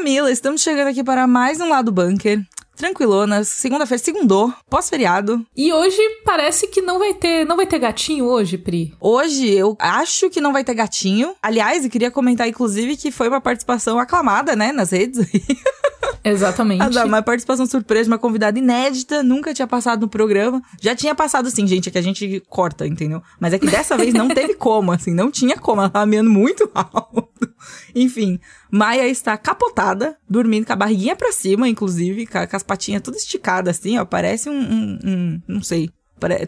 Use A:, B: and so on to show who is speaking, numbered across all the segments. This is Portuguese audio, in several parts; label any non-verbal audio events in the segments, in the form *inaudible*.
A: Camila, estamos chegando aqui para mais um Lado Bunker tranquilonas, segunda-feira, segundou, pós-feriado.
B: E hoje parece que não vai ter, não vai ter gatinho hoje, Pri.
A: Hoje eu acho que não vai ter gatinho. Aliás, eu queria comentar inclusive que foi uma participação aclamada, né, nas redes. *laughs*
B: Exatamente.
A: uma participação surpresa, uma convidada inédita, nunca tinha passado no programa. Já tinha passado sim, gente, é que a gente corta, entendeu? Mas é que dessa vez não teve como, assim, não tinha como, ela tava meando muito alto. Enfim, Maia está capotada, dormindo com a barriguinha pra cima, inclusive, com, as patinhas tudo esticadas assim, ó. Parece um, um, um não sei,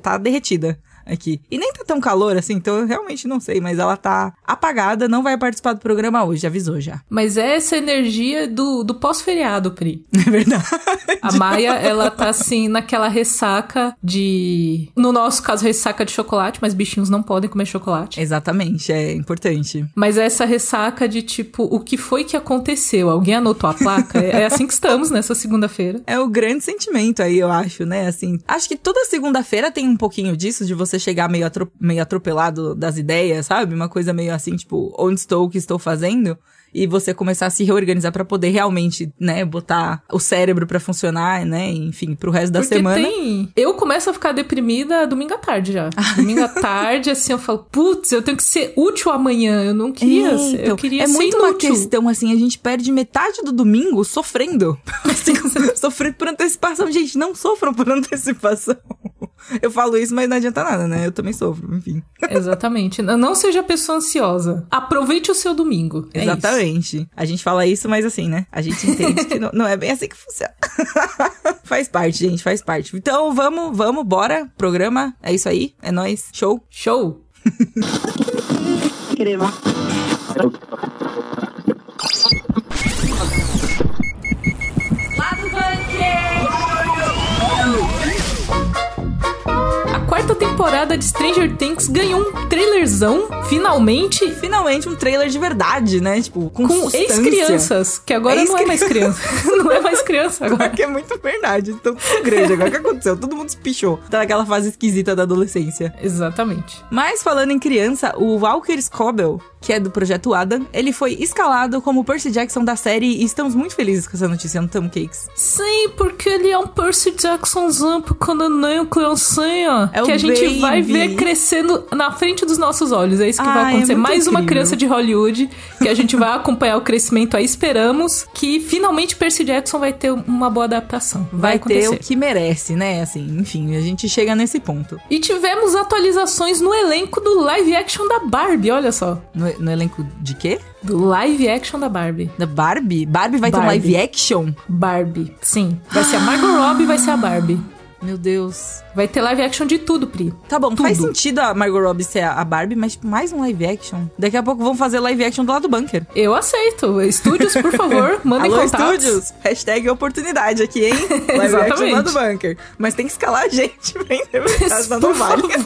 A: tá derretida aqui. E nem tá tão calor assim, então eu realmente não sei, mas ela tá apagada, não vai participar do programa hoje, avisou já.
B: Mas é essa energia do, do pós-feriado, Pri. *laughs*
A: É verdade.
B: A Maia, ela tá assim, naquela ressaca de. No nosso caso, ressaca de chocolate, mas bichinhos não podem comer chocolate.
A: Exatamente, é importante.
B: Mas é essa ressaca de tipo, o que foi que aconteceu? Alguém anotou a placa? é, é assim que estamos nessa segunda-feira.
A: É o grande sentimento aí, eu acho, né? Assim, acho que toda segunda-feira tem um pouquinho disso, de você você chegar meio, meio atropelado das ideias, sabe? Uma coisa meio assim, tipo, onde estou, o que estou fazendo? e você começar a se reorganizar para poder realmente, né, botar o cérebro para funcionar, né, enfim, pro resto da
B: Porque
A: semana.
B: Tem... Eu começo a ficar deprimida domingo à tarde já. *laughs* domingo à tarde, assim, eu falo, putz, eu tenho que ser útil amanhã. Eu não queria é, ser, então, eu queria
A: é
B: ser
A: muito
B: inútil.
A: uma questão, assim, a gente perde metade do domingo sofrendo. *laughs* assim, *laughs* sofrendo por antecipação. Gente, não sofram por antecipação. Eu falo isso, mas não adianta nada, né? Eu também sofro, enfim.
B: Exatamente. Não seja pessoa ansiosa. Aproveite o seu domingo. É
A: Exatamente.
B: Isso.
A: A gente fala isso, mas assim, né? A gente entende que não, não é bem assim que funciona. *laughs* faz parte, gente, faz parte. Então, vamos, vamos, bora. Programa. É isso aí. É nóis. Show.
B: Show. Crema. Quarta temporada de Stranger Things ganhou um trailerzão, finalmente.
A: Finalmente um trailer de verdade, né? Tipo, com,
B: com ex-crianças, que agora ex não é mais criança. *laughs* não é mais criança agora.
A: Que é muito verdade, tão grande agora. O que aconteceu? Todo mundo se pichou. Tá naquela fase esquisita da adolescência.
B: Exatamente.
A: Mas falando em criança, o Walker Scobell, que é do Projeto Adam, ele foi escalado como Percy Jackson da série e estamos muito felizes com essa notícia, não estamos, Cakes?
B: Sim, porque ele é um Percy Jacksonzão quando nem o criancinha. É o que a gente
A: baby.
B: vai ver crescendo na frente dos nossos olhos. É isso que vai acontecer.
A: É
B: Mais
A: incrível.
B: uma criança de Hollywood que a gente vai acompanhar o crescimento aí. Esperamos que finalmente Percy Jackson vai ter uma boa adaptação. Vai,
A: vai ter o que merece, né? Assim, enfim, a gente chega nesse ponto.
B: E tivemos atualizações no elenco do live action da Barbie, olha só.
A: No, no elenco de quê?
B: Do live action da Barbie.
A: Da Barbie? Barbie vai
B: Barbie.
A: ter live action?
B: Barbie, sim. Vai ser a Margot Robbie vai ser a Barbie.
A: Meu Deus.
B: Vai ter live action de tudo, Pri.
A: Tá bom,
B: tudo.
A: faz sentido a Margot Robbie ser a Barbie, mas mais um live action. Daqui a pouco vão fazer live action do lado do bunker.
B: Eu aceito. Estúdios, por favor, *laughs* mandem
A: Alô,
B: contatos.
A: estúdios. Hashtag oportunidade aqui, hein? *laughs* Live action do lado do bunker. Mas tem que escalar a gente pra interpretar, senão *laughs* não vale. E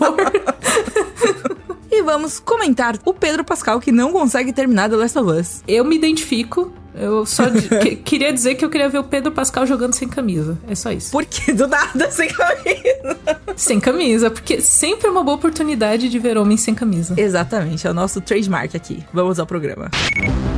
A: vamos comentar o Pedro Pascal que não consegue terminar The Last of Us.
B: Eu me identifico. Eu só *laughs* que, queria dizer que eu queria ver o Pedro Pascal jogando sem camisa. É só isso.
A: Por que do nada *laughs* sem camisa?
B: Sem camisa, porque sempre é uma boa oportunidade de ver homem sem camisa.
A: Exatamente, é o nosso trademark aqui. Vamos ao programa.
B: Vamos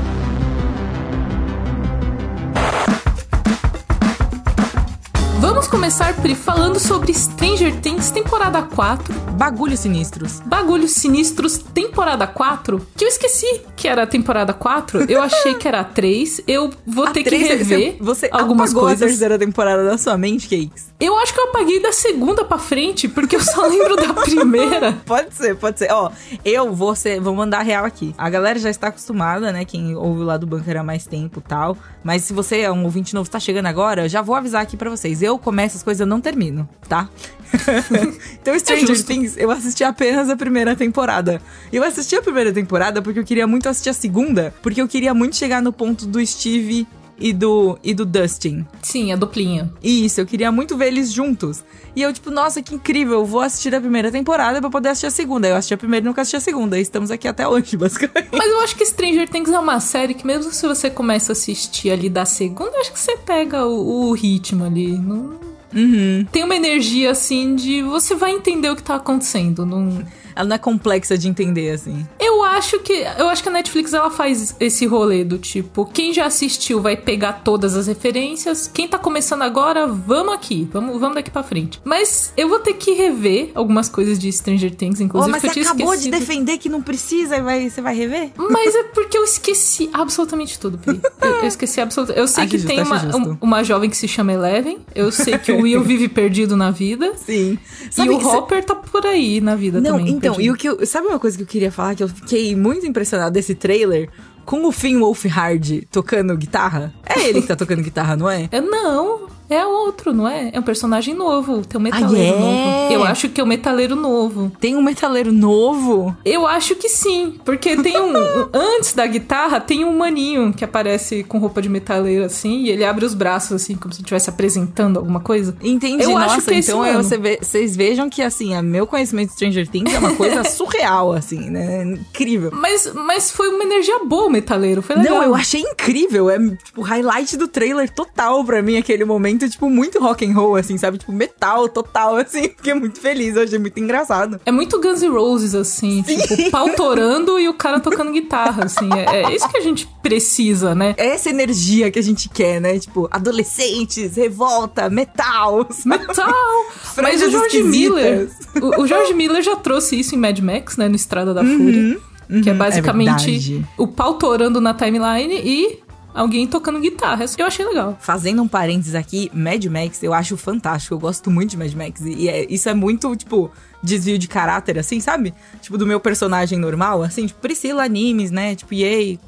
B: começar, Pri, falando sobre Stranger Things temporada 4.
A: Bagulhos sinistros.
B: Bagulhos sinistros temporada 4. Que eu esqueci que era a temporada 4. Eu achei que era a 3. Eu vou
A: a
B: ter
A: 3,
B: que rever
A: você, você
B: algumas coisas.
A: a terceira temporada da sua mente, Cakes?
B: Eu acho que eu apaguei da segunda pra frente, porque eu só lembro da *laughs* primeira.
A: Pode ser, pode ser. Ó, eu vou ser, vou mandar real aqui. A galera já está acostumada, né? Quem ouve lá do bunker há mais tempo e tal. Mas se você é um ouvinte novo, está chegando agora, eu já vou avisar aqui para vocês. Eu começo as coisas, eu não termino, tá? *laughs* então, Stranger
B: justo.
A: Things, eu assisti apenas a primeira temporada. Eu assisti a primeira temporada porque eu queria muito assistir a segunda, porque eu queria muito chegar no ponto do Steve e do, e do Dustin.
B: Sim, a duplinha.
A: Isso, eu queria muito ver eles juntos. E eu, tipo, nossa, que incrível, eu vou assistir a primeira temporada pra poder assistir a segunda. Eu assisti a primeira e nunca assisti a segunda. E estamos aqui até hoje, *laughs* basicamente.
B: Mas eu acho que Stranger Things é uma série que mesmo se você começa a assistir ali da segunda, eu acho que você pega o, o ritmo ali. Não...
A: Uhum.
B: Tem uma energia assim de você vai entender o que tá acontecendo. Não...
A: ela não é complexa de entender, assim.
B: Eu acho que eu acho que a Netflix ela faz esse rolê do tipo, quem já assistiu vai pegar todas as referências, quem tá começando agora, vamos aqui, vamos, vamos daqui para frente. Mas eu vou ter que rever algumas coisas de Stranger Things, inclusive. Oh,
A: mas você acabou esquecido. de defender que não precisa e vai, você vai rever?
B: Mas é porque eu esqueci absolutamente tudo, Pri. Eu, eu esqueci absolutamente. Eu sei acho que justo, tem uma, uma jovem que se chama Eleven. Eu sei que o Will *laughs* vive perdido na vida.
A: Sim.
B: Sabe e o Hopper tá por aí na vida
A: não,
B: também.
A: Então, perdido. e o que eu, sabe uma coisa que eu queria falar que eu fiquei muito impressionada desse trailer? Com o Finn Wolfhard tocando guitarra? É ele que tá tocando guitarra, não é?
B: É não. É outro, não é? É um personagem novo. Tem um metaleiro ah, novo. Eu acho que é o um metaleiro novo.
A: Tem um metaleiro novo?
B: Eu acho que sim. Porque tem um, *laughs* antes da guitarra, tem um maninho que aparece com roupa de metaleiro assim. E ele abre os braços assim, como se estivesse apresentando alguma coisa.
A: Entendi. Eu Nossa, acho que é então é você ve, vocês vejam que assim, é meu conhecimento de Stranger Things é uma coisa *laughs* surreal, assim, né? Incrível.
B: Mas, mas foi uma energia boa o metaleiro. Foi legal.
A: Não, eu achei incrível. É tipo highlight do trailer total pra mim aquele momento muito, tipo, muito rock and roll, assim, sabe? Tipo, metal total, *laughs* assim. Fiquei muito feliz, eu achei muito engraçado.
B: É muito Guns N' Roses, assim, Sim. tipo, pau torando e o cara tocando guitarra, assim. É, é, isso que a gente precisa, né?
A: É essa energia que a gente quer, né? Tipo, adolescentes, revolta, metal.
B: Metal! *laughs* Mas o George Miller. O, o George Miller já trouxe isso em Mad Max, né? No Estrada da uhum. Fúria. Uhum, que é basicamente é o pau torando na timeline e alguém tocando guitarra. Eu achei legal.
A: Fazendo um parênteses aqui, Mad Max eu acho fantástico. Eu gosto muito de Mad Max. E é, isso é muito, tipo, desvio de caráter, assim, sabe? Tipo, do meu personagem normal, assim, tipo, Priscila Animes, né? Tipo, yay,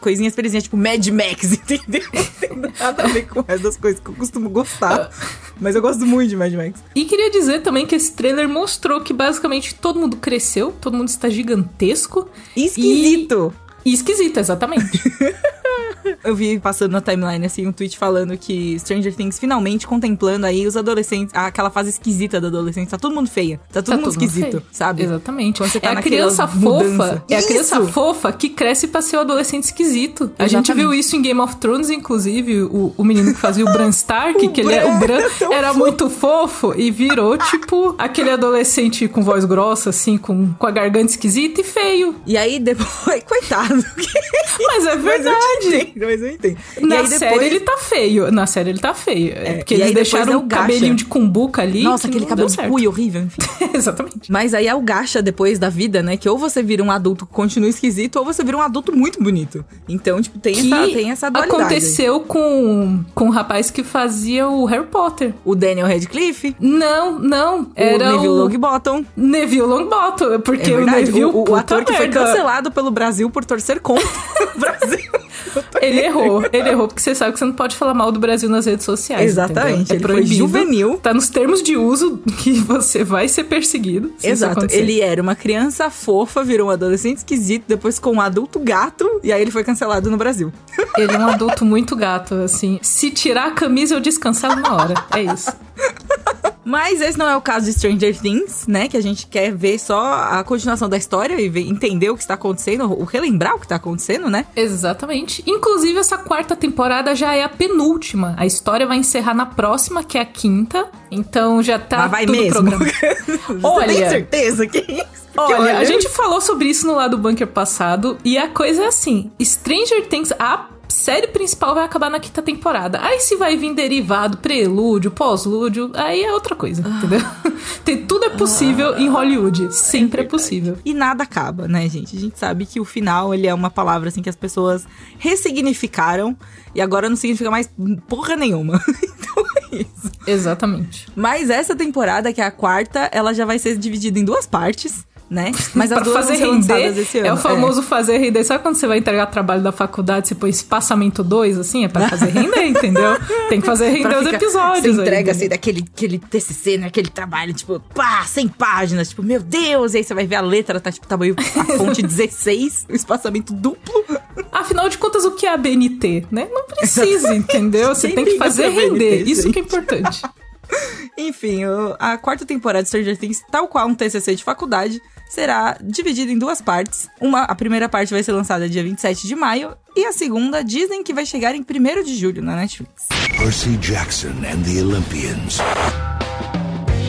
A: coisinhas presinhas, tipo Mad Max, *laughs* entendeu? Não tem nada a ver com essas coisas que eu costumo gostar. Mas eu gosto muito de Mad Max.
B: E queria dizer também que esse trailer mostrou que basicamente todo mundo cresceu, todo mundo está gigantesco.
A: Esquisito!
B: E, e esquisito, exatamente. *laughs*
A: Eu vi passando na timeline, assim, um tweet falando que Stranger Things finalmente contemplando aí os adolescentes, aquela fase esquisita da adolescência. Tá todo mundo feia. Tá todo tá mundo todo esquisito, mundo sabe?
B: Exatamente. Quando você tá é a criança fofa. É a criança fofa que cresce pra ser o adolescente esquisito. Exatamente. A gente viu isso em Game of Thrones, inclusive, o, o menino que fazia o Bran Stark, *laughs* que ele é, o Bran era fofo. muito fofo e virou, tipo, aquele adolescente com voz grossa, assim, com, com a garganta esquisita e feio.
A: E aí depois, *laughs* coitado.
B: Mas é verdade
A: mas eu entendo.
B: Na depois... série ele tá feio. Na série ele tá feio. É, porque eles deixaram é o cabelinho de cumbuca ali.
A: Nossa, aquele cabelo de cui horrível, enfim. *laughs*
B: Exatamente.
A: Mas aí é o gacha depois da vida, né? Que ou você vira um adulto que continua esquisito, ou você vira um adulto muito bonito. Então, tipo, tem, que essa, tem essa dualidade.
B: Aconteceu com, com o rapaz que fazia o Harry Potter.
A: O Daniel Radcliffe?
B: Não, não.
A: Era o Neville Longbottom.
B: Neville Longbottom. Porque é o Neville.
A: O, o ator que foi cancelado pelo Brasil por torcer contra o *laughs* Brasil. *laughs*
B: Ele errou, ele errou, porque você sabe que você não pode falar mal do Brasil nas redes sociais.
A: Exatamente.
B: É ele proibido. Foi juvenil. Tá nos termos de uso que você vai ser perseguido.
A: Exato. Ele era uma criança fofa, virou um adolescente esquisito, depois com um adulto gato, e aí ele foi cancelado no Brasil.
B: Ele é um adulto muito gato, assim. Se tirar a camisa, eu descansava na hora. É isso. *laughs*
A: Mas esse não é o caso de Stranger Things, né? Que a gente quer ver só a continuação da história e ver, entender o que está acontecendo, o relembrar o que está acontecendo, né?
B: Exatamente. Inclusive, essa quarta temporada já é a penúltima. A história vai encerrar na próxima, que é a quinta. Então já tá
A: Mas vai
B: tudo
A: mesmo.
B: programado. *laughs*
A: Olha, tem certeza que é isso?
B: Olha, olha, a gente falou sobre isso no lado bunker passado e a coisa é assim: Stranger Things, a série principal vai acabar na quinta temporada. Aí se vai vir derivado, prelúdio, pós-lúdio, aí é outra coisa, ah. entendeu? *laughs* Tem, tudo é possível ah. em Hollywood. Sempre é, é, possível.
A: E nada acaba, né, gente? A gente sabe que o final, ele é uma palavra, assim, que as pessoas ressignificaram e agora não significa mais porra nenhuma. *laughs* então é isso.
B: Exatamente.
A: Mas essa temporada, que é a quarta, ela já vai ser dividida em duas partes né? *laughs*
B: Mas as duas fazer vão render, esse ano. É o famoso é. fazer render. Sabe quando você vai entregar trabalho da faculdade, você põe espaçamento 2, assim? É pra fazer render, *laughs* entendeu? Tem que fazer render os episódios.
A: Você entrega, aí, assim, daquele aquele TCC, né? Aquele trabalho, tipo, pá, 100 páginas. Tipo, meu Deus! E aí você vai ver a letra, tá, tipo, tamanho, a *laughs* fonte 16, o espaçamento duplo.
B: Afinal de contas, o que é a BNT, né? Não precisa, entendeu? Você tem que fazer render. BNT, Isso que é importante.
A: Enfim, a quarta temporada de Stranger Things, tal qual um TCC de faculdade, será dividida em duas partes. Uma, a primeira parte vai ser lançada dia 27 de maio e a segunda dizem que vai chegar em 1 de julho na Netflix. Percy Jackson and the Olympians.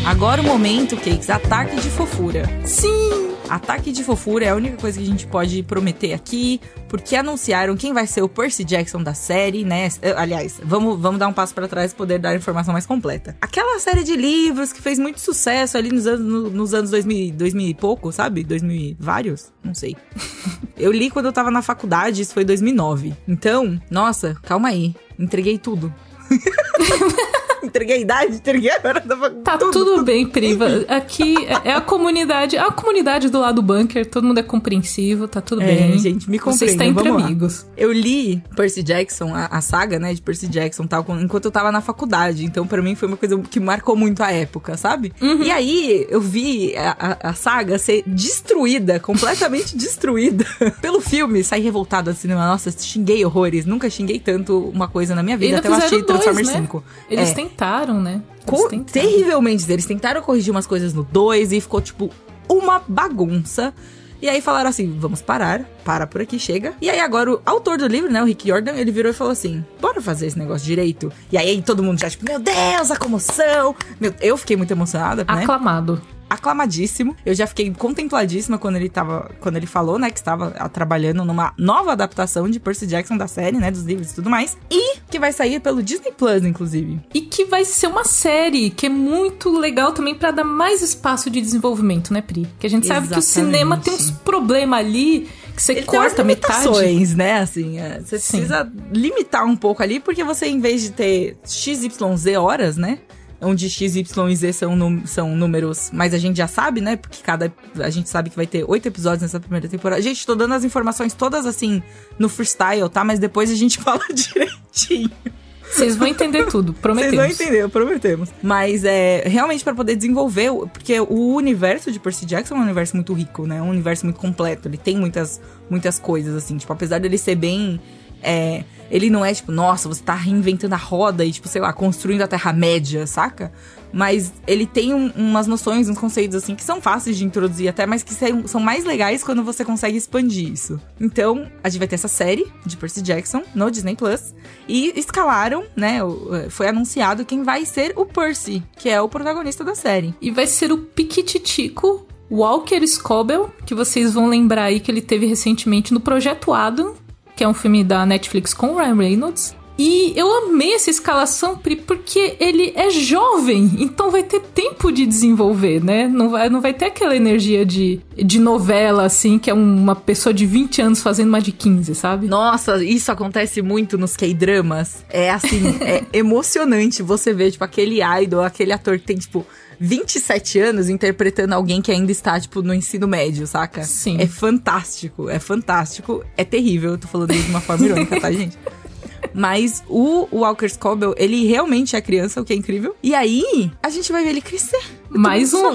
A: Agora o momento, Cakes, ataque de fofura.
B: Sim!
A: Ataque de fofura é a única coisa que a gente pode prometer aqui, porque anunciaram quem vai ser o Percy Jackson da série, né? Aliás, vamos, vamos dar um passo para trás e poder dar a informação mais completa. Aquela série de livros que fez muito sucesso ali nos anos, no, nos anos 2000, 2000 e pouco, sabe? 2000 vários? Não sei. *laughs* eu li quando eu tava na faculdade, isso foi 2009. Então, nossa, calma aí. Entreguei tudo. *laughs* entreguei a idade, entreguei a hora da
B: Tá tudo, tudo, bem, Priva. Aqui é a comunidade, é a comunidade do lado do bunker, todo mundo é compreensivo, tá tudo é, bem.
A: gente, me compreendam. Você está entre amigos. Lá. Eu li Percy Jackson, a, a, saga, né, de Percy Jackson tal, enquanto eu tava na faculdade. Então, para mim, foi uma coisa que marcou muito a época, sabe? Uhum. E aí, eu vi a, a, a saga ser destruída, completamente *laughs* destruída pelo filme. Saí revoltada do cinema. Nossa, xinguei horrores. Nunca xinguei tanto uma coisa na minha vida. Até eu achei Transformers né? 5.
B: Eles é. tentaram, né?
A: tentaram. Terrivelmente. Eles tentaram corrigir umas coisas no 2 e ficou, tipo, uma bagunça. E aí falaram assim: vamos parar, para por aqui, chega. E aí agora o autor do livro, né, o Rick Jordan, ele virou e falou assim: bora fazer esse negócio direito. E aí todo mundo já, tipo, meu Deus, a comoção. Meu, eu fiquei muito emocionada,
B: né?
A: Aclamadíssimo. Eu já fiquei contempladíssima quando ele tava, quando ele falou, né, que estava trabalhando numa nova adaptação de Percy Jackson da série, né, dos livros e tudo mais, e que vai sair pelo Disney Plus, inclusive.
B: E que vai ser uma série que é muito legal também para dar mais espaço de desenvolvimento, né, Pri? Que a gente Exatamente. sabe que o cinema tem uns problemas ali que você Ele corta metade.
A: né? Assim, é, você Sim. precisa limitar um pouco ali, porque você, em vez de ter XYZ horas, né? Onde X, Y e Z são, são números, mas a gente já sabe, né? Porque cada. A gente sabe que vai ter oito episódios nessa primeira temporada. Gente, tô dando as informações todas assim no freestyle, tá? Mas depois a gente *laughs* fala direitinho.
B: Vocês vão entender tudo, prometemos.
A: Vocês vão entender, prometemos. Mas é realmente para poder desenvolver, porque o universo de Percy Jackson é um universo muito rico, né? Um universo muito completo. Ele tem muitas, muitas coisas, assim. Tipo, apesar dele ser bem. É, ele não é tipo, nossa, você tá reinventando a roda e, tipo, sei lá, construindo a Terra-média, saca? Mas ele tem um, umas noções, uns conceitos, assim, que são fáceis de introduzir até, mas que são mais legais quando você consegue expandir isso. Então, a gente vai ter essa série de Percy Jackson no Disney Plus. E escalaram, né? Eh, foi anunciado quem vai ser o Percy, que é o protagonista da série.
B: E vai ser o Piquititico Walker Scobell, que vocês vão lembrar aí que ele teve recentemente no Projeto Adam, que é um filme da Netflix com Ryan Reynolds. E eu amei essa escalação, Pri, porque ele é jovem, então vai ter tempo de desenvolver, né? Não vai, não vai ter aquela energia de, de novela, assim, que é uma pessoa de 20 anos fazendo uma de 15, sabe?
A: Nossa, isso acontece muito nos K-dramas. É assim, *laughs* é emocionante você ver, tipo, aquele idol, aquele ator que tem, tipo, 27 anos interpretando alguém que ainda está, tipo, no ensino médio, saca?
B: Sim.
A: É fantástico, é fantástico. É terrível, eu tô falando isso de uma forma irônica, tá, gente? Mas o Walker Scobell, ele realmente é criança, o que é incrível. E aí, a gente vai ver ele crescer.
B: Mais um,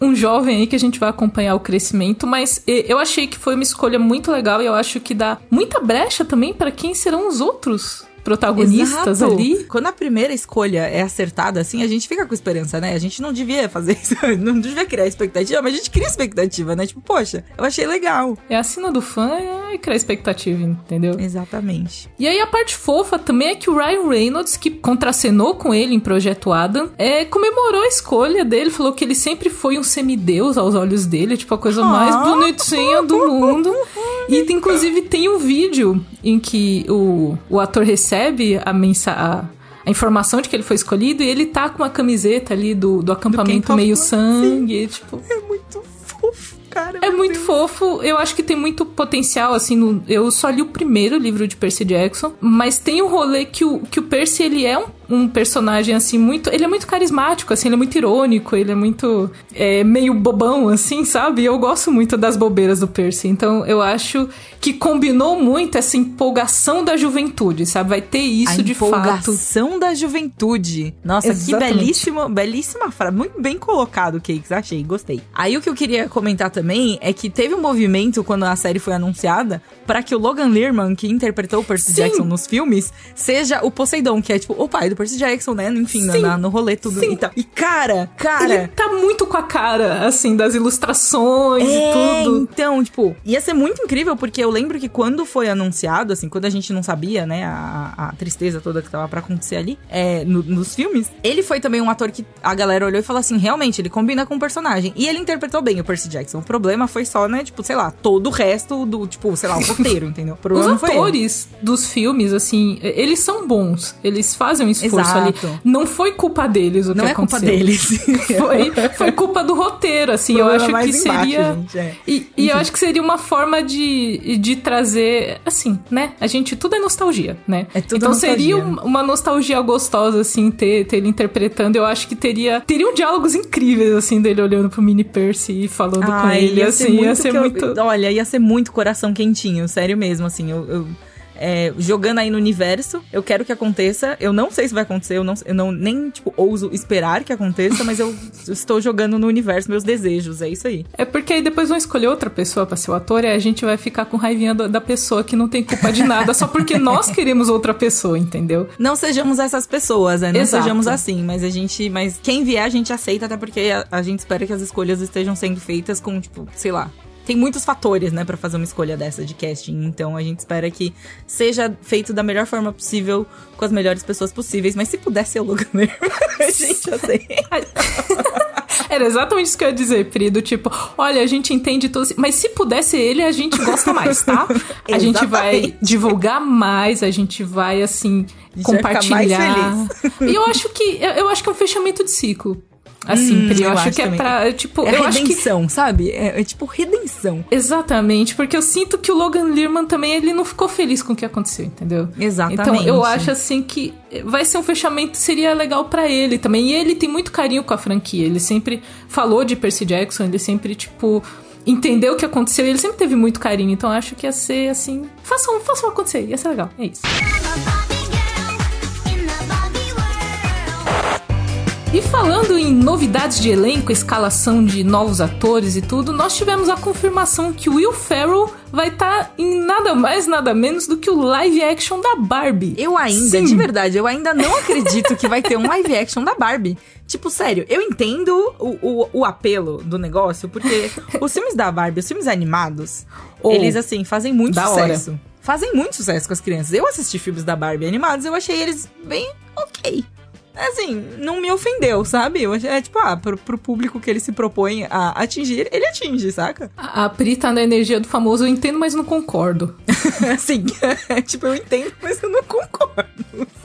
B: um jovem aí que a gente vai acompanhar o crescimento, mas eu achei que foi uma escolha muito legal e eu acho que dá muita brecha também para quem serão os outros protagonistas Exato. ali.
A: Quando a primeira escolha é acertada, assim, a gente fica com esperança, né? A gente não devia fazer isso, *laughs* não devia criar expectativa, mas a gente cria expectativa, né? Tipo, poxa, eu achei legal.
B: É a cena do fã e criar expectativa, entendeu?
A: Exatamente.
B: E aí a parte fofa também é que o Ryan Reynolds, que contracenou com ele em Projeto Adam, é, comemorou a escolha dele, falou que ele sempre foi um semideus aos olhos dele, tipo a coisa mais *laughs* bonitinha do mundo. *laughs* E inclusive tem um vídeo em que o, o ator recebe a mensagem a informação de que ele foi escolhido e ele tá com uma camiseta ali do, do acampamento do meio sangue, tipo.
A: É muito fofo cara.
B: É muito Deus. fofo. Eu acho que tem muito potencial, assim. No, eu só li o primeiro livro de Percy Jackson, mas tem o um rolê que o, que o Percy, ele é um, um, personagem, assim, muito... Ele é muito carismático, assim, ele é muito irônico, ele é muito... É, meio bobão, assim, sabe? E eu gosto muito das bobeiras do Percy. Então, eu acho que combinou muito essa empolgação da juventude, sabe? Vai ter isso
A: A
B: de fato.
A: empolgação da juventude. Nossa, Exatamente. que belíssima, belíssima frase. Muito bem colocado, Cakes. Achei, gostei. Aí o que eu queria comentar também é que teve um movimento quando a série foi anunciada para que o Logan Lerman, que interpretou o Percy Sim. Jackson nos filmes, seja o Poseidon, que é tipo o pai do Percy Jackson, né? Enfim, na, no rolê tudo Sim. e tal. E cara, cara.
B: Ele tá muito com a cara, assim, das ilustrações é, e tudo.
A: Então, tipo, ia ser muito incrível, porque eu lembro que quando foi anunciado, assim, quando a gente não sabia, né, a, a tristeza toda que tava pra acontecer ali, é, no, nos filmes, ele foi também um ator que a galera olhou e falou assim: realmente, ele combina com o personagem. E ele interpretou bem o Percy Jackson. O problema foi só, né, tipo, sei lá, todo o resto do, tipo, sei lá, o roteiro, *laughs* entendeu? O
B: Os atores dos filmes, assim, eles são bons. Eles fazem um esforço Exato. ali. Não foi culpa deles o
A: não
B: que
A: é
B: aconteceu.
A: culpa deles. *laughs*
B: foi, foi culpa do roteiro, assim. Eu acho que embaixo, seria. Gente, é. E, e eu acho que seria uma forma de, de trazer, assim, né? A gente, tudo é nostalgia, né?
A: É tudo
B: então
A: nostalgia.
B: seria uma nostalgia gostosa, assim, ter, ter ele interpretando. Eu acho que teria. Teriam diálogos incríveis, assim, dele olhando pro Mini Percy e falando ah, com ele, ia assim. Ia ser muito.
A: Eu, olha, ia ser muito coração quentinho, sério mesmo, assim. eu, eu é, jogando aí no universo. Eu quero que aconteça. Eu não sei se vai acontecer, eu não, eu não nem, tipo, ouso esperar que aconteça, mas eu *laughs* estou jogando no universo meus desejos, é isso aí.
B: É porque aí depois vão escolher outra pessoa para ser o ator e a gente vai ficar com raivinha da pessoa que não tem culpa de nada, só porque *laughs* nós queremos outra pessoa, entendeu?
A: Não sejamos essas pessoas, né? Não Exato. sejamos assim, mas a gente. Mas quem vier a gente aceita, até porque a, a gente espera que as escolhas estejam sendo feitas com, tipo, sei lá, tem muitos fatores, né, para fazer uma escolha dessa de casting. Então a gente espera que seja feito da melhor forma possível, com as melhores pessoas possíveis. Mas se pudesse ser o Logan *laughs* a gente já sei. *laughs*
B: Era exatamente isso que eu ia dizer, Pri, do tipo, olha, a gente entende tudo, mas se pudesse ele, a gente gosta mais, tá? *laughs* A gente vai divulgar mais, a gente vai, assim, compartilhar. E eu acho que eu acho que é um fechamento de ciclo. Assim, hum, eu, eu, acho, acho que é também. é pra. Tipo,
A: é
B: eu
A: redenção,
B: que...
A: sabe? É, é, tipo redenção.
B: Exatamente, porque eu sinto que o Logan Lerman também ele não ficou feliz com o que aconteceu, entendeu?
A: Exatamente.
B: Então eu acho assim que vai ser um fechamento seria legal para ele também. E ele tem muito carinho com a franquia. Ele sempre falou de Percy Jackson, ele sempre, tipo entendeu o que aconteceu e ele sempre teve muito carinho. Então acho que ia ser assim. Façam, façam acontecer, ia ser legal. É isso. E falando em novidades de elenco, escalação de novos atores e tudo, nós tivemos a confirmação que o Will Ferrell vai estar tá em nada mais, nada menos do que o live action da Barbie.
A: Eu ainda, Sim. de verdade, eu ainda não acredito que vai ter um live action da Barbie. Tipo, sério, eu entendo o, o, o apelo do negócio, porque os filmes da Barbie, os filmes animados, oh, eles, assim, fazem muito sucesso. Hora. Fazem muito sucesso com as crianças. Eu assisti filmes da Barbie animados, eu achei eles bem ok assim, não me ofendeu, sabe? Eu é tipo, ah, pro, pro público que ele se propõe a atingir, ele atinge, saca?
B: A, a Pri tá na energia do famoso, eu entendo, mas não concordo. *laughs*
A: Sim, *laughs* tipo, eu entendo, mas eu não concordo.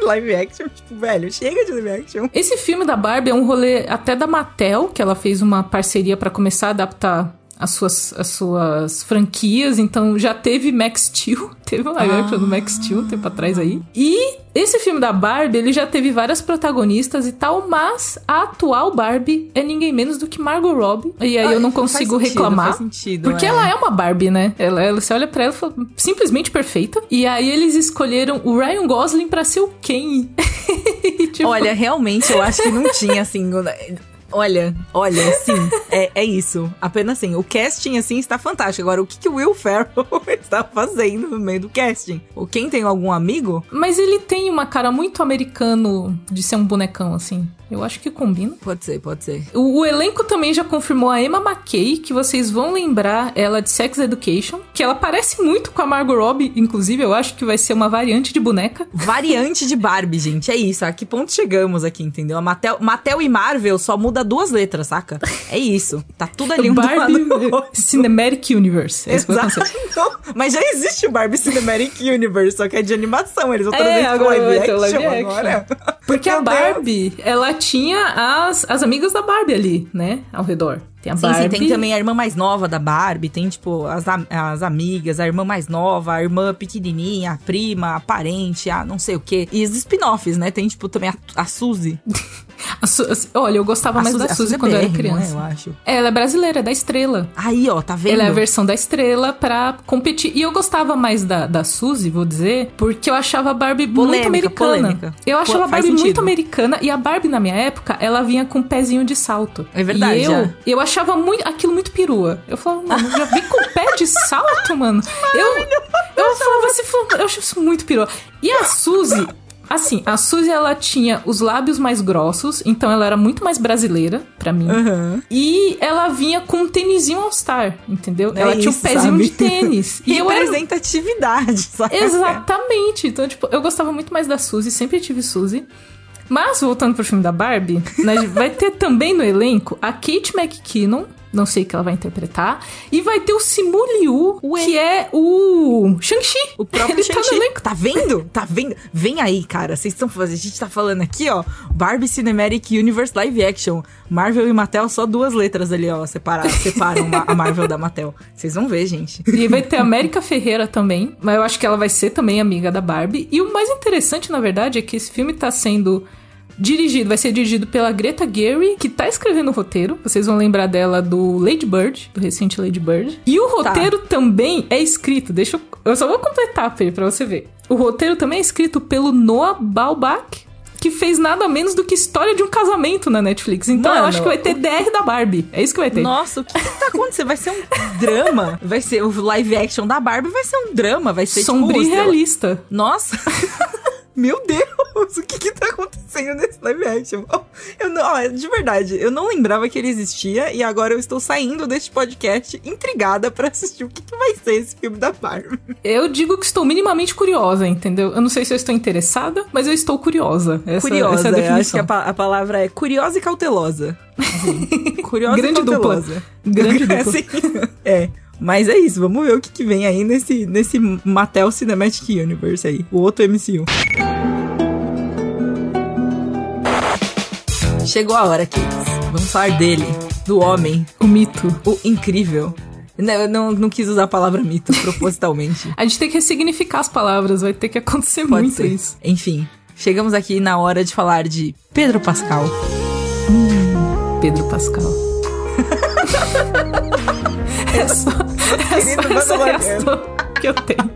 A: Live action, tipo, velho, chega de live action.
B: Esse filme da Barbie é um rolê até da Mattel, que ela fez uma parceria para começar a adaptar as suas, as suas franquias, então já teve Max Steel, *laughs* teve um live action do Max Steel um tempo atrás aí. E esse filme da Barbie, ele já teve várias protagonistas e tal, mas a atual Barbie é ninguém menos do que Margot Robbie. E aí ah, eu não consigo
A: sentido,
B: reclamar.
A: Sentido,
B: porque
A: é.
B: ela é uma Barbie, né? Ela, ela, você olha pra ela e fala, simplesmente perfeita. E aí eles escolheram o Ryan Gosling pra ser o Ken. *laughs*
A: tipo... Olha, realmente eu acho que não tinha assim. Olha, olha, sim, é, é isso. Apenas assim, o casting, assim, está fantástico. Agora, o que, que o Will Ferrell *laughs* está fazendo no meio do casting? O quem tem algum amigo?
B: Mas ele tem uma cara muito americano de ser um bonecão, assim. Eu acho que combina.
A: Pode ser, pode ser.
B: O, o, elenco também já confirmou a Emma McKay, que vocês vão lembrar ela de Sex Education, que ela parece muito com a Margot Robbie, inclusive eu acho que vai ser uma variante de boneca.
A: Variante de Barbie, gente, é isso. A que ponto chegamos aqui, entendeu? A Mattel, Mattel e Marvel só muda duas letras, saca? É isso. Tá tudo ali um
B: Barbie *laughs* Cinematic Universe.
A: É Exato. Não, *laughs* mas já existe o Barbie Cinematic Universe, só que é de animação. Eles vão trazer é, agora live action, live action agora.
B: Porque a Barbie, ela tinha as, as amigas da Barbie ali, né? Ao redor.
A: Tem a sim, Barbie. Sim, tem também a irmã mais nova da Barbie, tem, tipo, as, as amigas, a irmã mais nova, a irmã pequenininha, a prima, a parente, a não sei o quê. E os spin-offs, né? Tem, tipo, também a, a Suzy. *laughs*
B: Su olha, eu gostava a mais Suzy, da Suzy, quando é BR, eu era criança.
A: É, eu acho.
B: É, ela é brasileira, é da Estrela.
A: Aí, ó, tá vendo?
B: Ela é a versão da Estrela pra competir. E eu gostava mais da, da Suzy, vou dizer, porque eu achava a Barbie polêmica, muito americana. Polêmica. Eu achava Pô, a Barbie sentido. muito americana e a Barbie, na minha época, ela vinha com um pezinho de salto.
A: É verdade.
B: E eu, eu achava muito aquilo muito perua. Eu falava, mano, já vi com pé de salto, mano. *laughs* Eu, eu falava assim, eu acho isso muito perua. E a Suzy, Assim, a Suzy, ela tinha os lábios mais grossos, então ela era muito mais brasileira, para mim.
A: Uhum.
B: E ela vinha com um tênisinho All-Star, entendeu? É ela tinha um pezinho sabe? de tênis. *laughs*
A: e Representatividade, era... sabe?
B: Exatamente. Então, tipo, eu gostava muito mais da Suzy, sempre tive Suzy. Mas, voltando pro filme da Barbie, né, vai ter também no elenco a Kate McKinnon, não sei que ela vai interpretar. E vai ter o Simu Liu, Ué. que é o Shang-Chi.
A: O próprio tá Shang-Chi. Tá, tá, vendo? Tá vendo? Vem aí, cara. Vocês estão fazendo. A gente tá falando aqui, ó. Barbie Cinematic Universe Live Action. Marvel e Mattel, só duas letras ali, ó. Separar, separam a Marvel da Mattel. Vocês vão ver, gente.
B: E vai ter a América Ferreira também. Mas eu acho que ela vai ser também amiga da Barbie. E o mais interessante, na verdade, é que esse filme tá sendo Dirigido, vai ser dirigido pela Greta Gerwig, que tá escrevendo o roteiro. Vocês vão lembrar dela do Lady Bird, do recente Lady Bird. E o tá. roteiro tá. também é escrito, deixa eu... Eu só vou completar, Pê, pra você ver. O roteiro também é escrito pelo Noah Baumbach, que fez nada menos do que História de um Casamento na Netflix. Então Mano, eu acho que vai ter DR da Barbie. É isso que vai ter.
A: Nossa, o que, que tá acontecendo? Vai ser um drama. Vai ser o live action da Barbie, vai ser um drama. Vai ser
B: Sombrio
A: tipo,
B: e realista.
A: Nossa. Meu Deus, *laughs* o que que tá acontecendo nesse live action? *laughs* Eu não, ó, de verdade, eu não lembrava que ele existia e agora eu estou saindo deste podcast intrigada para assistir o que, que vai ser esse filme da Barbie. *laughs*
B: Eu digo que estou minimamente curiosa, entendeu? Eu não sei se eu estou interessada, mas eu estou curiosa. Essa,
A: curiosa,
B: essa é a definição.
A: acho que a, a, palavra é curiosa e cautelosa.
B: Assim, curiosa Grande e cautelosa.
A: Dupla. Grande dupla. Assim, é. Mas é isso, vamos ver o que, que vem aí nesse, nesse Mattel Cinematic Universe aí, o outro MCU. Chegou a hora, Kids. Vamos falar dele, do homem,
B: o mito,
A: o incrível. Não, eu não, não quis usar a palavra mito *laughs* propositalmente.
B: a gente tem que ressignificar as palavras, vai ter que acontecer Pode muito ser. isso.
A: Enfim, chegamos aqui na hora de falar de Pedro Pascal.
B: Hum, Pedro Pascal. *laughs* *laughs* é só, *laughs* essa reação que eu tenho.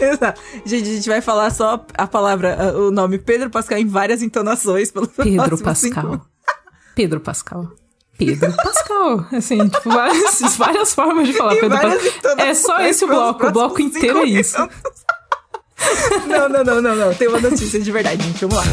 A: Exato. Gente, a gente vai falar só a palavra, o nome Pedro Pascal em várias entonações
B: pelo Pedro Pascal. Pedro Pascal. Pedro Pascal. Assim, tipo, várias, *laughs* várias formas de falar Pedro Pascal. É só esse o bloco, o bloco inteiro é isso.
A: Não, não, não, não, não. Tem uma notícia de verdade, gente. Vamos lá.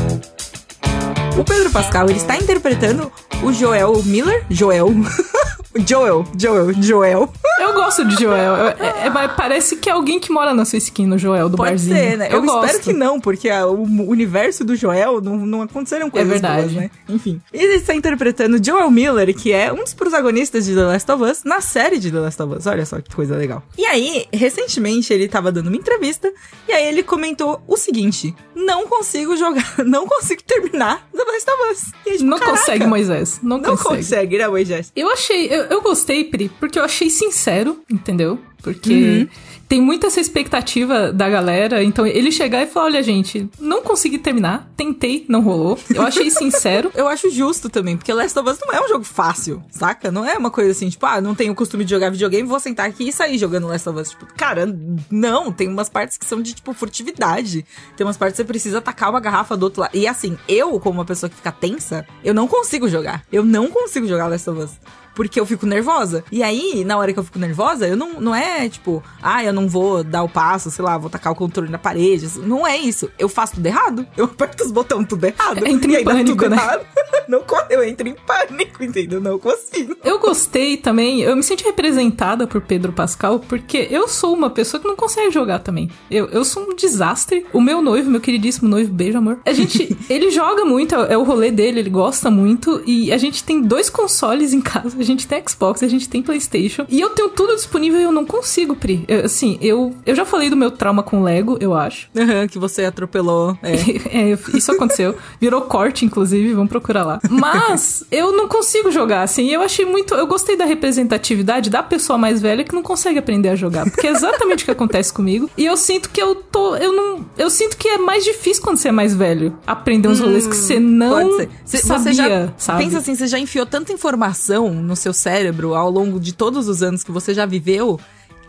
A: O Pedro Pascal, ele está interpretando o Joel Miller. Joel. *laughs* Joel, Joel, Joel.
B: Eu gosto de Joel. É, é, parece que é alguém que mora na sua esquina, Joel, do
A: Pode
B: barzinho.
A: Ser, né? Eu, eu espero que não, porque a, o universo do Joel não, não aconteceram coisas é verdade. boas, né? Enfim. Ele está interpretando Joel Miller, que é um dos protagonistas de The Last of Us, na série de The Last of Us. Olha só que coisa legal. E aí, recentemente, ele estava dando uma entrevista, e aí ele comentou o seguinte: não consigo jogar, *laughs* não consigo terminar The Last of Us.
B: E, tipo, não caraca, consegue, Moisés. Não, não consegue.
A: consegue, né, Moisés?
B: Eu achei, eu, eu gostei, Pri, porque eu achei sincero, entendeu? Porque uhum tem muita essa expectativa da galera. Então, ele chegar e falar: olha, gente, não consegui terminar, tentei, não rolou. Eu achei sincero. *laughs*
A: eu acho justo também, porque Last of Us não é um jogo fácil, saca? Não é uma coisa assim, tipo, ah, não tenho o costume de jogar videogame, vou sentar aqui e sair jogando Last of Us. Tipo, cara, não, tem umas partes que são de, tipo, furtividade. Tem umas partes que você precisa atacar uma garrafa do outro lado. E assim, eu, como uma pessoa que fica tensa, eu não consigo jogar. Eu não consigo jogar Last of Us porque eu fico nervosa. E aí, na hora que eu fico nervosa, eu não, não é tipo, ah, eu não vou dar o passo, sei lá, vou tacar o controle na parede. Não é isso. Eu faço tudo errado. Eu aperto os botões tudo errado.
B: Entra em pânico, né? Errado. *laughs*
A: não, eu entro em pânico, entendeu? Não consigo.
B: Eu gostei também, eu me senti representada por Pedro Pascal, porque eu sou uma pessoa que não consegue jogar também. Eu, eu sou um desastre. O meu noivo, meu queridíssimo noivo, beijo, amor. A gente, *laughs* ele joga muito, é o rolê dele, ele gosta muito, e a gente tem dois consoles em casa gente tem Xbox, a gente tem PlayStation. E eu tenho tudo disponível e eu não consigo, Pri. Eu, assim, eu, eu já falei do meu trauma com Lego, eu acho.
A: Uhum, que você atropelou. É. *laughs*
B: é, isso aconteceu. Virou corte, inclusive, vamos procurar lá. Mas eu não consigo jogar, assim. Eu achei muito. Eu gostei da representatividade da pessoa mais velha que não consegue aprender a jogar. Porque é exatamente o que acontece comigo. E eu sinto que eu tô. Eu não. Eu sinto que é mais difícil quando você é mais velho. Aprender uns hum, rolês que você não sabia, você já, sabe?
A: Pensa assim, você já enfiou tanta informação no seu cérebro ao longo de todos os anos que você já viveu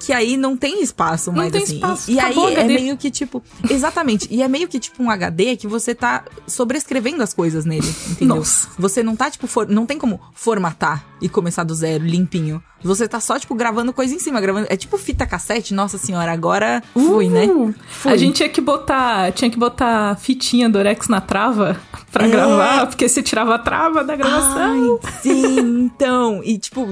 A: que aí não tem espaço mais
B: não tem
A: assim.
B: Espaço.
A: E, e aí é meio que tipo, exatamente, e é meio que tipo um HD que você tá sobrescrevendo as coisas nele, entendeu? Nossa. Você não tá tipo, for, não tem como formatar e começar do zero, limpinho. Você tá só, tipo, gravando coisa em cima, gravando. É tipo fita cassete, nossa senhora, agora fui, né? uh? Fui.
B: A gente tinha que botar. Tinha que botar fitinha do Orex na trava *laughs* pra é. gravar, porque você tirava a trava da gravação.
A: Ai, sim, então. E tipo,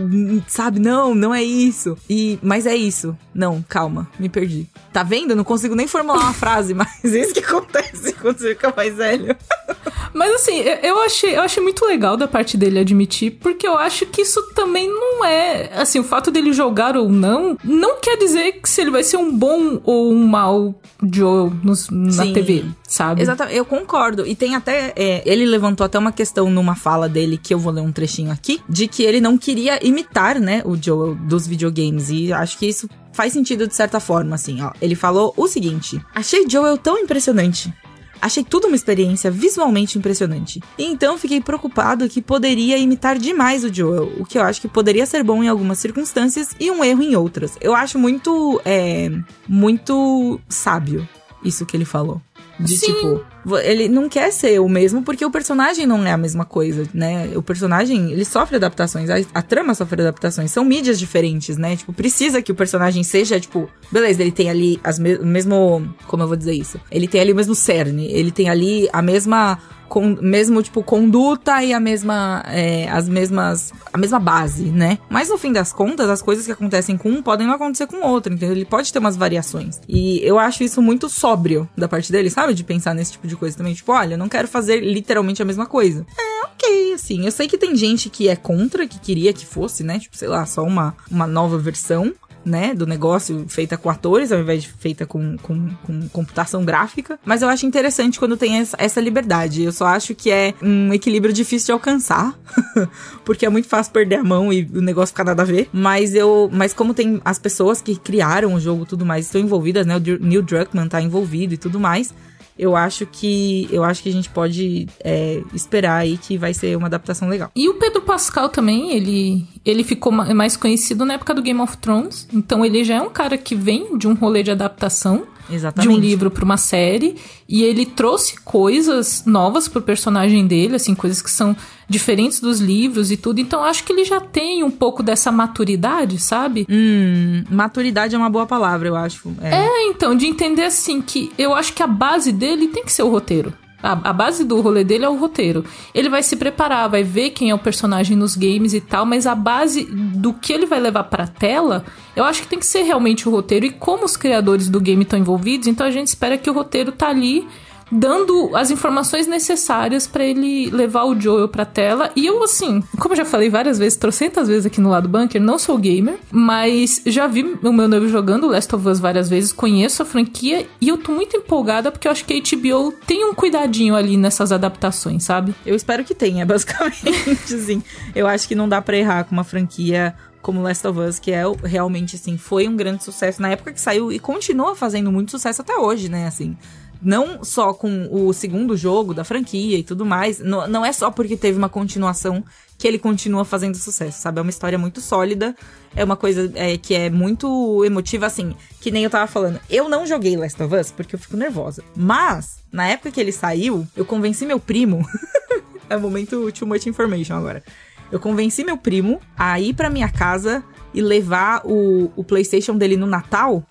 A: sabe, não, não é isso. E, mas é isso. Não, calma, me perdi. Tá vendo? Não consigo nem formular uma *laughs* frase, mas é isso que acontece quando você fica mais velho. *laughs*
B: Mas assim, eu achei, eu achei muito legal da parte dele admitir, porque eu acho que isso também não é. Assim, o fato dele jogar ou não, não quer dizer que se ele vai ser um bom ou um mau Joe na Sim. TV, sabe?
A: Exatamente, eu concordo. E tem até. É, ele levantou até uma questão numa fala dele, que eu vou ler um trechinho aqui, de que ele não queria imitar, né, o Joel dos videogames. E acho que isso faz sentido de certa forma, assim, ó. Ele falou o seguinte: Achei Joel tão impressionante. Achei tudo uma experiência visualmente impressionante. E então fiquei preocupado que poderia imitar demais o Joel, o que eu acho que poderia ser bom em algumas circunstâncias e um erro em outras. Eu acho muito, é, muito sábio isso que ele falou. De Sim. tipo, ele não quer ser o mesmo porque o personagem não é a mesma coisa, né? O personagem, ele sofre adaptações, a, a trama sofre adaptações, são mídias diferentes, né? Tipo, precisa que o personagem seja, tipo, beleza, ele tem ali as me o mesmo, como eu vou dizer isso? Ele tem ali o mesmo cerne, ele tem ali a mesma com mesmo tipo conduta e a mesma é, as mesmas a mesma base, né? Mas no fim das contas, as coisas que acontecem com um podem não acontecer com o outro, entendeu? Ele pode ter umas variações. E eu acho isso muito sóbrio da parte dele, sabe? De pensar nesse tipo de coisa também, tipo, olha, eu não quero fazer literalmente a mesma coisa. É, OK, assim. Eu sei que tem gente que é contra, que queria que fosse, né? Tipo, sei lá, só uma uma nova versão né, do negócio feita com atores ao invés de feita com, com, com computação gráfica. Mas eu acho interessante quando tem essa, liberdade. Eu só acho que é um equilíbrio difícil de alcançar, *laughs* porque é muito fácil perder a mão e o negócio ficar nada a ver. Mas eu, mas como tem as pessoas que criaram o jogo tudo mais estão envolvidas, né, o Neil Druckmann tá envolvido e tudo mais eu acho que eu acho que a gente pode é, esperar aí que vai ser uma adaptação legal.
B: E o Pedro Pascal também, ele, ele ficou mais conhecido na época do Game of Thrones. Então ele já é um cara que vem de um rolê de adaptação.
A: Exatamente.
B: de um livro para uma série e ele trouxe coisas novas pro personagem dele, assim, coisas que são diferentes dos livros e tudo. Então acho que ele já tem um pouco dessa maturidade, sabe?
A: Hum, maturidade é uma boa palavra, eu acho.
B: É. é, então, de entender assim que eu acho que a base dele tem que ser o roteiro. A, a, base do rolê dele é o roteiro. Ele vai se preparar, vai ver quem é o personagem nos games e tal, mas a base do que ele vai levar pra tela, eu acho que tem que ser realmente o roteiro. E como os criadores do game estão envolvidos, então a gente espera que o roteiro tá ali dando as informações necessárias para ele levar o Joel pra tela. E eu, assim, como eu já falei várias vezes, trocentas vezes aqui no lado bunker, não sou gamer, mas já vi o meu noivo jogando Last of Us várias vezes, conheço a franquia e eu tô muito empolgada porque eu acho que a HBO tem um cuidadinho ali nessas adaptações, sabe?
A: Eu espero que tenha, *laughs* basicamente, assim. Eu acho que não dá pra errar com uma franquia como Last of Us, que é realmente, assim, foi um grande sucesso na época que saiu e continua fazendo muito sucesso até hoje, né, assim não só com o segundo jogo da franquia e tudo mais, não, não é só porque teve uma continuação que ele continua fazendo sucesso, sabe? É uma história muito sólida, é uma coisa é, que é muito emotiva, assim, que nem eu tava falando. Eu não joguei Last of Us porque eu fico nervosa, mas na época que ele saiu, eu convenci meu primo. *laughs* é momento too much information agora. Eu convenci meu primo a ir pra minha casa e levar o, o PlayStation dele no Natal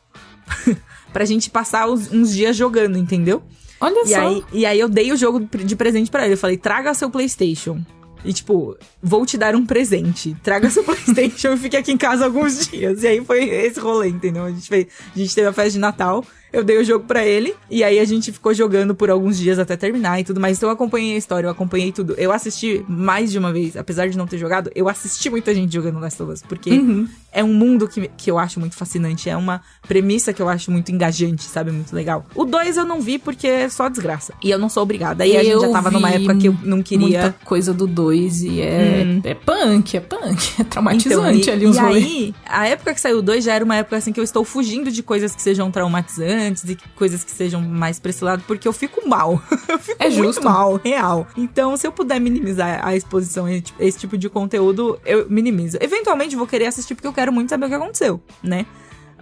A: *laughs* pra gente passar uns, uns dias jogando, entendeu?
B: Olha
A: e
B: só.
A: Aí, e aí eu dei o jogo de presente para ele. Eu falei, traga seu PlayStation. E tipo, vou te dar um presente. Traga seu *laughs* PlayStation e fique aqui em casa alguns dias. E aí foi esse rolê, entendeu? A gente fez, a gente teve a festa de Natal eu dei o jogo para ele. E aí a gente ficou jogando por alguns dias até terminar e tudo mais. Então eu acompanhei a história, eu acompanhei tudo. Eu assisti mais de uma vez, apesar de não ter jogado, eu assisti muita gente jogando Last of Us. Porque uhum. é um mundo que, que eu acho muito fascinante. É uma premissa que eu acho muito engajante, sabe? Muito legal. O 2 eu não vi porque é só desgraça. E eu não sou obrigada. Aí a gente já tava numa época que eu não queria.
B: Muita coisa do 2 e é, hum. é punk, é punk. *laughs* É traumatizante então, e, ali os
A: E aí, a época que saiu o 2 já era uma época assim que eu estou fugindo de coisas que sejam traumatizantes antes e coisas que sejam mais pra esse lado, porque eu fico mal. *laughs* eu fico é muito mal, real. Então, se eu puder minimizar a exposição a esse tipo de conteúdo, eu minimizo. Eventualmente vou querer assistir porque eu quero muito saber o que aconteceu, né?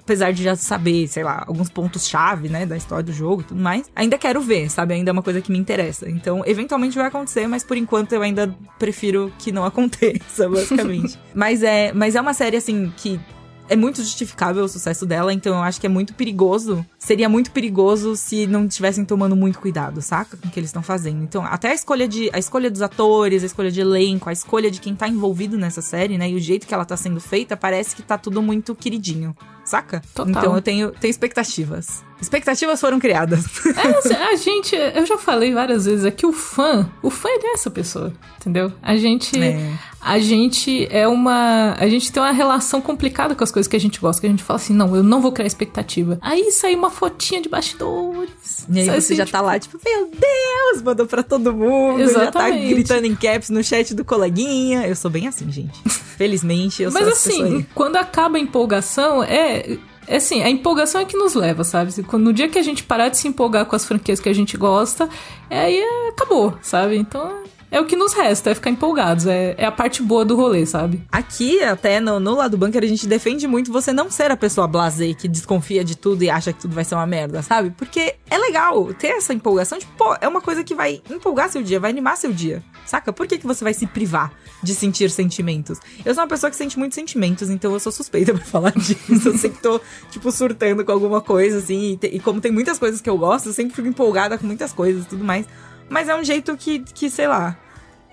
A: apesar de já saber, sei lá, alguns pontos-chave, né, da história do jogo e tudo mais, ainda quero ver, sabe? Ainda é uma coisa que me interessa. Então, eventualmente vai acontecer, mas por enquanto eu ainda prefiro que não *laughs* aconteça, basicamente. *laughs* mas é, mas é uma série assim que é muito justificável o sucesso dela, então eu acho que é muito perigoso. Seria muito perigoso se não estivessem tomando muito cuidado, saca? Com o que eles estão fazendo. Então, até a escolha de a escolha dos atores, a escolha de elenco, a escolha de quem tá envivido nessa série, né, e o jeito que ela tá sendo feita, parece que tá tudo muito queridinho, saca? Total. Então eu tenho, tenho expectativas. Expectativas foram criadas.
B: É, *laughs* assim, a gente, eu já falei várias vezes aqui, o fã, o fã é essa pessoa, entendeu? A gente, é. a gente é uma, a gente tem uma relação complicada com as coisas que a gente gosta, que a gente fala assim, não, eu não vou criar expectativa. Aí sai uma fotinha de bastidores.
A: E aí você assim, já tá tipo... lá, tipo, meu Deus, mandou pra todo mundo, Exatamente. já tá gritando em caps no chat do coleguinha. Eu sou bem assim, gente. *laughs* Felizmente, eu
B: Mas
A: sou
B: Mas assim, quando acaba a empolgação, é é assim, a empolgação é que nos leva, sabe? No dia que a gente parar de se empolgar com as franquias que a gente gosta, é, aí é, acabou, sabe? Então é o que nos resta, é ficar empolgados. É, é a parte boa do rolê, sabe?
A: Aqui, até no, no lado bunker, a gente defende muito você não ser a pessoa blasé que desconfia de tudo e acha que tudo vai ser uma merda, sabe? Porque é legal ter essa empolgação. Tipo, pô, é uma coisa que vai empolgar seu dia, vai animar seu dia. Saca? Por que, que você vai se privar de sentir sentimentos? Eu sou uma pessoa que sente muitos sentimentos, então eu sou suspeita pra *laughs* falar disso. Eu sempre tô, tipo, surtando com alguma coisa, assim. E, te, e como tem muitas coisas que eu gosto, eu sempre fico empolgada com muitas coisas e tudo mais. Mas é um jeito que, que sei lá,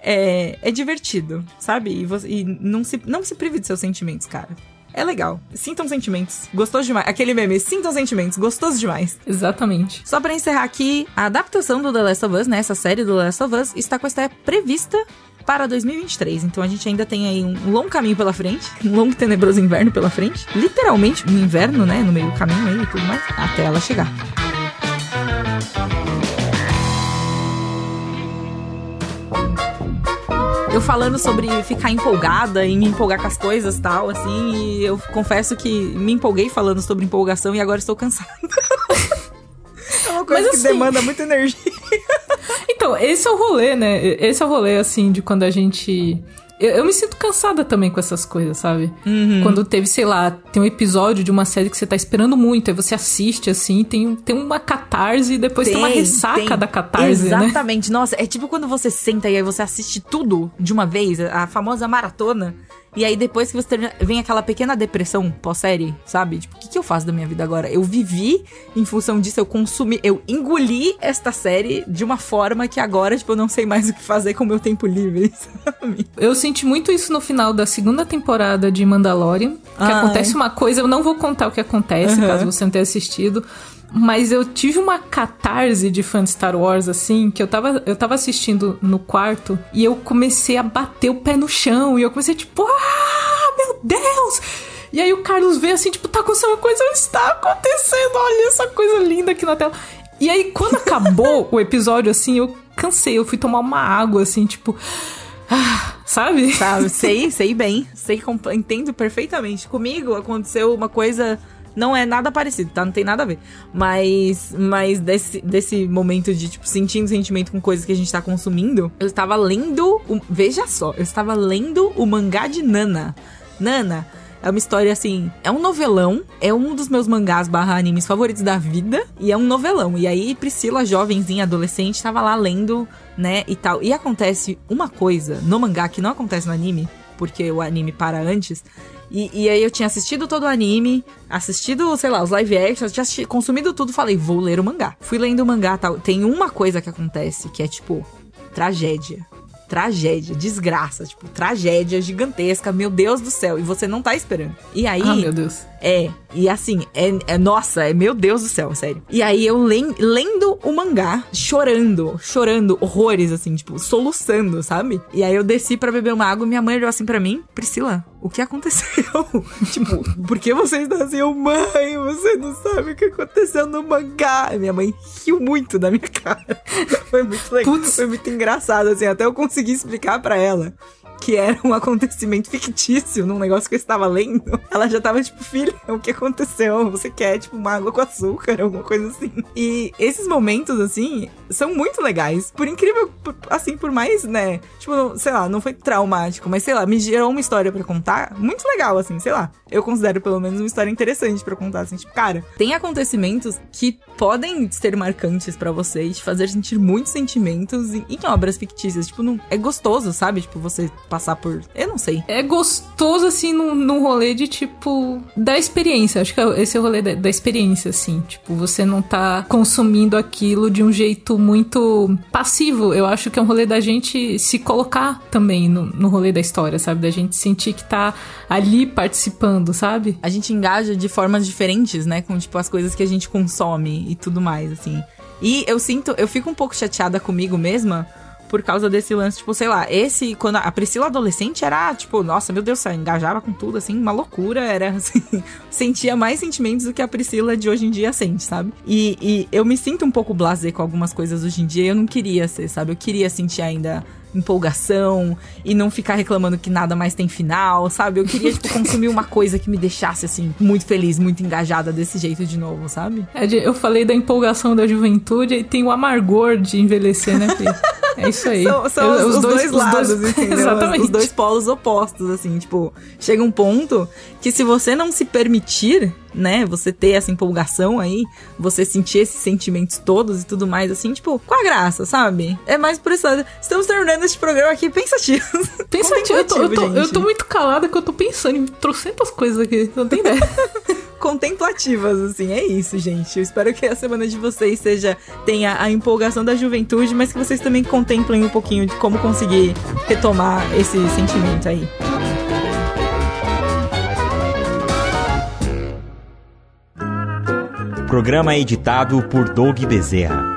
A: é, é divertido, sabe? E, você, e não, se, não se prive de seus sentimentos, cara. É legal. Sintam sentimentos. Gostoso demais. Aquele meme, sintam sentimentos. Gostoso demais.
B: Exatamente.
A: Só para encerrar aqui, a adaptação do The Last of Us, né? Essa série do The Last of Us, está com a estreia prevista para 2023. Então a gente ainda tem aí um longo caminho pela frente. *laughs* Um longo tenebroso inverno pela frente. Literalmente, um inverno, né? No meio do caminho aí e tudo mais. Até ela chegar. Eu falando sobre ficar empolgada e me empolgar com as coisas tal, assim, e eu confesso que me empolguei falando sobre empolgação e agora estou cansada. *laughs* é uma coisa Mas, que assim, demanda muita energia.
B: Então, esse é o rolê, né? Esse é o rolê, assim, de quando a gente eu, eu, me sinto cansada também com essas coisas, sabe? Uhum. Quando teve, sei lá, tem um episódio de uma série que você tá esperando muito, aí você assiste assim, tem, tem uma catarse e depois tem, tem uma ressaca tem. da catarse,
A: né? Exatamente. Né? Nossa, é tipo quando você senta e aí você assiste tudo de uma vez, a famosa maratona. E aí, depois que você termina, vem aquela pequena depressão pós-série, sabe? Tipo, o que, que eu faço da minha vida agora? Eu vivi em função disso, eu consumi, eu engoli esta série de uma forma que agora, tipo, eu não sei mais o que fazer com o meu tempo livre, *laughs* sabe?
B: Eu senti muito isso no final da segunda temporada de Mandalorian. Que ah, acontece é? uma coisa, eu não vou contar o que acontece, uhum. caso você não tenha assistido. Mas eu tive uma catarse de fã de Star Wars, assim, que eu tava, eu tava assistindo no quarto e eu comecei a bater o pé no chão. E eu comecei, tipo, ah, meu Deus! E aí o Carlos vê assim, tipo, tá acontecendo uma coisa, está acontecendo, olha essa coisa linda aqui na tela. E aí, quando acabou *laughs* o episódio, assim, eu cansei, eu fui tomar uma água, assim, tipo. Ah, sabe?
A: Sabe, sei, *laughs* sei bem. Sei, entendo perfeitamente. Comigo aconteceu uma coisa não é nada parecido, tá? Não tem nada a ver. Mas, mas desse, desse momento de, tipo, sentindo sentimento com coisas que a gente tá consumindo, eu estava lendo. O, veja só, eu estava lendo o mangá de Nana. Nana. É uma história assim, é um novelão, é um dos meus mangás barra animes favoritos da vida, e é um novelão. E aí, Priscila, jovenzinha, adolescente, estava lá lendo, né, e tal. E acontece uma coisa no mangá que não acontece no anime, porque o anime para antes, e, e, aí eu tinha assistido todo o anime, assistido, sei lá, os live actions, tinha consumido tudo, falei, vou ler o mangá. Fui lendo o mangá tal. Tem uma coisa que acontece que é tipo tragédia tragédia, desgraça, tipo, tragédia gigantesca, meu Deus do céu, e você não tá esperando. E aí.
B: Ah, meu Deus.
A: É, e assim, é, é nossa, é meu Deus do céu, sério. E aí eu lendo o mangá, chorando, chorando, horrores, assim, tipo, soluçando, sabe? E aí eu desci para beber uma água e minha mãe olhou assim para mim, Priscila, o que aconteceu? *laughs* tipo, por que você está assim? Eu, mãe, você não sabe o que aconteceu no mangá. minha mãe riu muito da minha *laughs* cara. Foi muito legal. Putz. Foi muito engraçado, assim, até eu conseguir explicar para ela que era um acontecimento fictício num negócio que eu estava lendo, ela já tava tipo, filha, o que aconteceu? Você quer, tipo, uma água com açúcar, alguma coisa assim. E esses momentos, assim, são muito legais. Por incrível, assim, por mais, né? Tipo, sei lá, não foi traumático, mas sei lá, me gerou uma história para contar muito legal, assim, sei lá. Eu considero pelo menos uma história interessante para contar, assim, tipo, cara, tem acontecimentos que podem ser marcantes para você e te fazer sentir muitos sentimentos em, em obras fictícias. Tipo, não, é gostoso, sabe? Tipo, você passar por. Eu não sei.
B: É gostoso, assim, num, num rolê de, tipo, da experiência. Acho que é esse é o rolê da, da experiência, assim. Tipo, você não tá consumindo aquilo de um jeito muito passivo. Eu acho que é um rolê da gente se colocar também no, no rolê da história, sabe? Da gente sentir que tá ali participando, sabe?
A: A gente engaja de formas diferentes, né? Com, tipo, as coisas que a gente consome e tudo mais, assim. E eu sinto, eu fico um pouco chateada comigo mesma por causa desse lance, tipo, sei lá, esse, quando a Priscila adolescente era, tipo, nossa, meu Deus, engajava com tudo, assim, uma loucura, era assim, *laughs* sentia mais sentimentos do que a Priscila de hoje em dia sente, sabe? E, e eu me sinto um pouco blasé com algumas coisas hoje em dia, eu não queria ser, sabe? Eu queria sentir ainda empolgação e não ficar reclamando que nada mais tem final, sabe? Eu queria, tipo, *laughs* consumir uma coisa que me deixasse, assim, muito feliz, muito engajada desse jeito de novo, sabe?
B: É, eu falei da empolgação da juventude e tem o amargor de envelhecer, né, Fê? *laughs* É isso aí.
A: São, são os, os, dois, dois lados, os dois, entendeu? *laughs* Exatamente. Os dois polos opostos, assim, tipo, chega um ponto que se você não se permitir né, você ter essa empolgação aí, você sentir esses sentimentos todos e tudo mais, assim, tipo, com a graça, sabe? É mais por isso. Estamos terminando este programa aqui pensativos. *laughs*
B: Pensativo, eu tô, eu, tô, eu tô, muito calada que eu tô pensando em trocentas coisas aqui, não tem ideia. *laughs*
A: contemplativas, assim, é isso, gente. Eu espero que a semana de vocês seja tenha a empolgação da juventude, mas que vocês também contemplem um pouquinho de como conseguir retomar esse sentimento aí.
C: Programa editado por Doug Bezerra.